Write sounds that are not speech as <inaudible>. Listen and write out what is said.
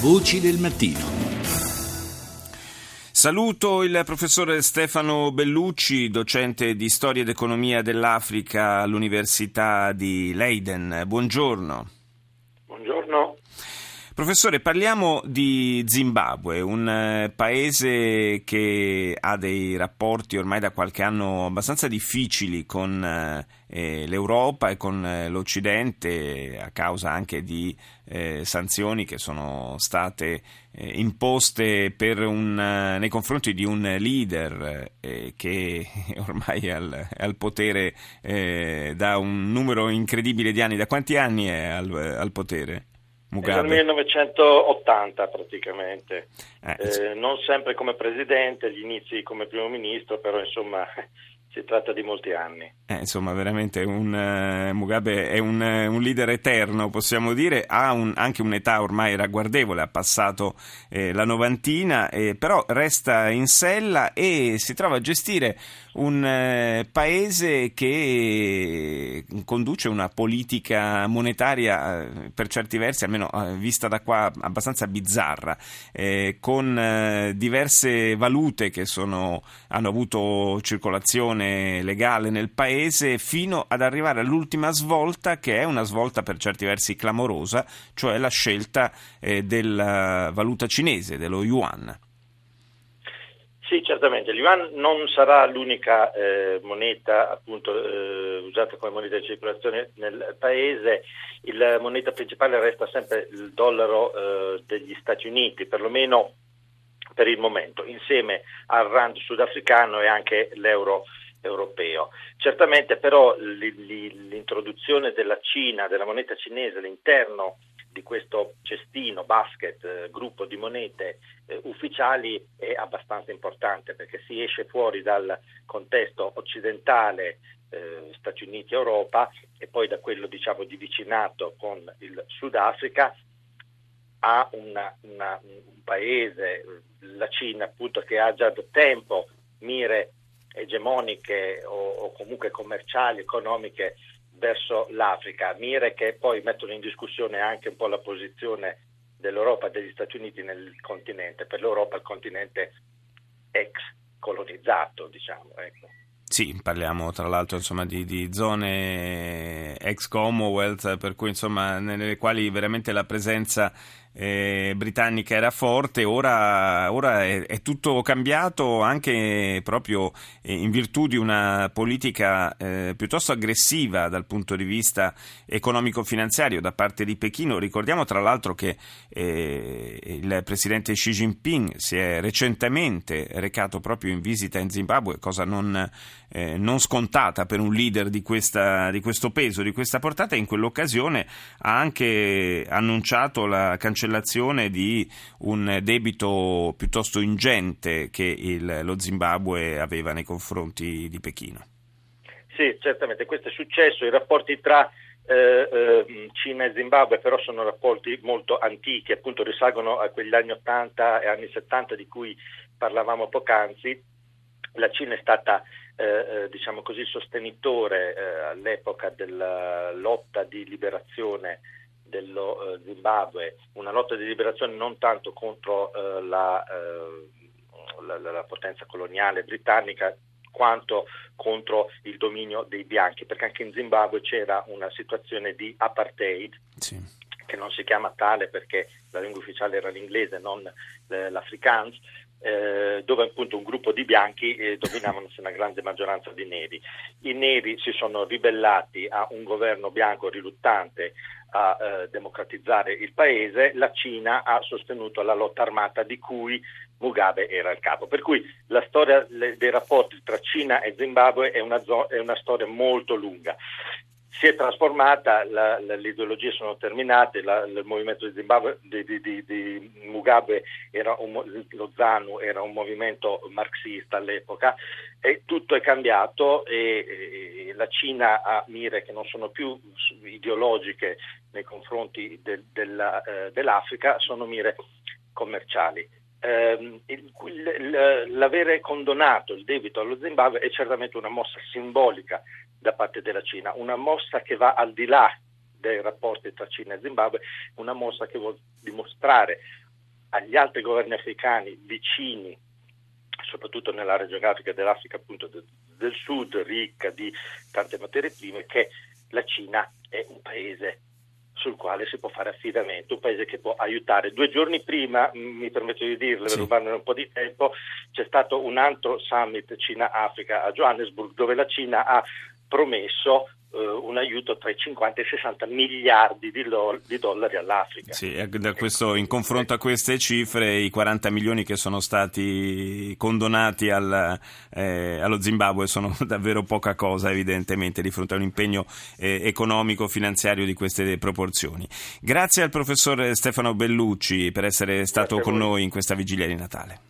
Voci del mattino. Saluto il professore Stefano Bellucci, docente di storia ed economia dell'Africa all'Università di Leiden. Buongiorno. Professore, parliamo di Zimbabwe, un eh, paese che ha dei rapporti ormai da qualche anno abbastanza difficili con eh, l'Europa e con eh, l'Occidente a causa anche di eh, sanzioni che sono state eh, imposte un, nei confronti di un leader eh, che <laughs> ormai è al, è al potere da un numero incredibile di anni. Da quanti anni è al, al potere? Mugabe. Nel 1980 praticamente, eh, eh, non sempre come presidente, gli inizi come primo ministro, però insomma si tratta di molti anni. Eh, insomma, veramente un, uh, Mugabe è un, uh, un, leader eterno, possiamo dire, ha un, anche un'età ormai ragguardevole, ha passato eh, la novantina, eh, però resta in sella e si trova a gestire un eh, paese che conduce una politica monetaria eh, per certi versi, almeno vista da qua, abbastanza bizzarra, con diverse valute che sono, hanno avuto circolazione legale nel paese fino ad arrivare all'ultima svolta che è una svolta per certi versi clamorosa, cioè la scelta eh, della valuta cinese, dello yuan. Sì, certamente. L'Ivan non sarà l'unica eh, moneta appunto, eh, usata come moneta di circolazione nel paese. La moneta principale resta sempre il dollaro eh, degli Stati Uniti, perlomeno per il momento, insieme al rand sudafricano e anche l'euro europeo. Certamente però l'introduzione della Cina, della moneta cinese all'interno di questo cestino, basket, eh, gruppo di monete eh, ufficiali è abbastanza importante perché si esce fuori dal contesto occidentale eh, Stati Uniti Europa e poi da quello diciamo di vicinato con il Sudafrica a una, una, un paese, la Cina appunto che ha già da tempo mire egemoniche o, o comunque commerciali, economiche verso l'Africa, mire che poi mettono in discussione anche un po' la posizione dell'Europa e degli Stati Uniti nel continente, per l'Europa il continente ex colonizzato, diciamo. Ecco. Sì, parliamo tra l'altro insomma, di, di, zone ex Commonwealth, per cui insomma, nelle quali veramente la presenza eh, britannica era forte, ora, ora è, è, tutto cambiato anche proprio eh, in virtù di una politica eh, piuttosto aggressiva dal punto di vista economico-finanziario da parte di Pechino. Ricordiamo tra l'altro che eh, il presidente Xi Jinping si è recentemente recato proprio in visita in Zimbabwe, cosa non, eh, non scontata per un leader di, questa, di questo peso, di questa portata, e in quell'occasione ha anche annunciato la cancellazione cancellazione di un debito piuttosto ingente che il, lo Zimbabwe aveva nei confronti di Pechino. Sì, certamente, questo è successo, i rapporti tra eh, eh, Cina e Zimbabwe però sono rapporti molto antichi, appunto risalgono a quegli anni 80 e anni 70 di cui parlavamo poc'anzi. La Cina è stata eh, eh, diciamo così, sostenitore eh, all'epoca della lotta di liberazione dello eh, Zimbabwe, una lotta di liberazione non tanto contro eh, la, eh, la, la, potenza coloniale britannica quanto contro il dominio dei bianchi, perché anche in Zimbabwe c'era una situazione di apartheid. Sì. che non si chiama tale perché la lingua ufficiale era l'inglese, non eh, l'afrikaans, eh, dove appunto un gruppo di bianchi eh, dominavano una grande maggioranza di neri. I neri si sono ribellati a un governo bianco riluttante a eh, democratizzare il paese, la Cina ha sostenuto la lotta armata di cui Mugabe era il capo. Per cui la storia le, dei rapporti tra Cina e Zimbabwe è una, è una storia molto lunga si è trasformata, la, la, le ideologie sono terminate, la, il movimento di, Zimbabwe, di, di, di Mugabe, un, lo ZANU era un movimento marxista all'epoca e tutto è cambiato e, e la Cina ha mire che non sono più ideologiche nei confronti de, della, eh, dell'Africa, sono mire commerciali. Eh, il, il, l'avere condonato il debito allo Zimbabwe è certamente una mossa simbolica da parte della Cina, una mossa che va al di là dei rapporti tra Cina e Zimbabwe, una mossa che vuole dimostrare agli altri governi africani vicini soprattutto nell'area geografica dell'Africa appunto del, del Sud, ricca di tante materie prime, che la Cina è un paese sul quale si può fare affidamento, un paese che può aiutare. Due giorni prima, mi permetto di dirlo, sì. rubarne un po' di tempo, c'è stato un altro summit Cina-Africa a Johannesburg dove la Cina ha promesso eh, un aiuto tra i 50 e i 60 miliardi di, lo- di dollari all'Africa. Sì, questo, in confronto a queste cifre, i 40 milioni che sono stati condonati al, eh, allo Zimbabwe sono <laughs> davvero poca cosa, evidentemente, di fronte a un impegno eh, economico-finanziario di queste proporzioni. Grazie al professor Stefano Bellucci per essere stato con noi in questa vigilia di Natale.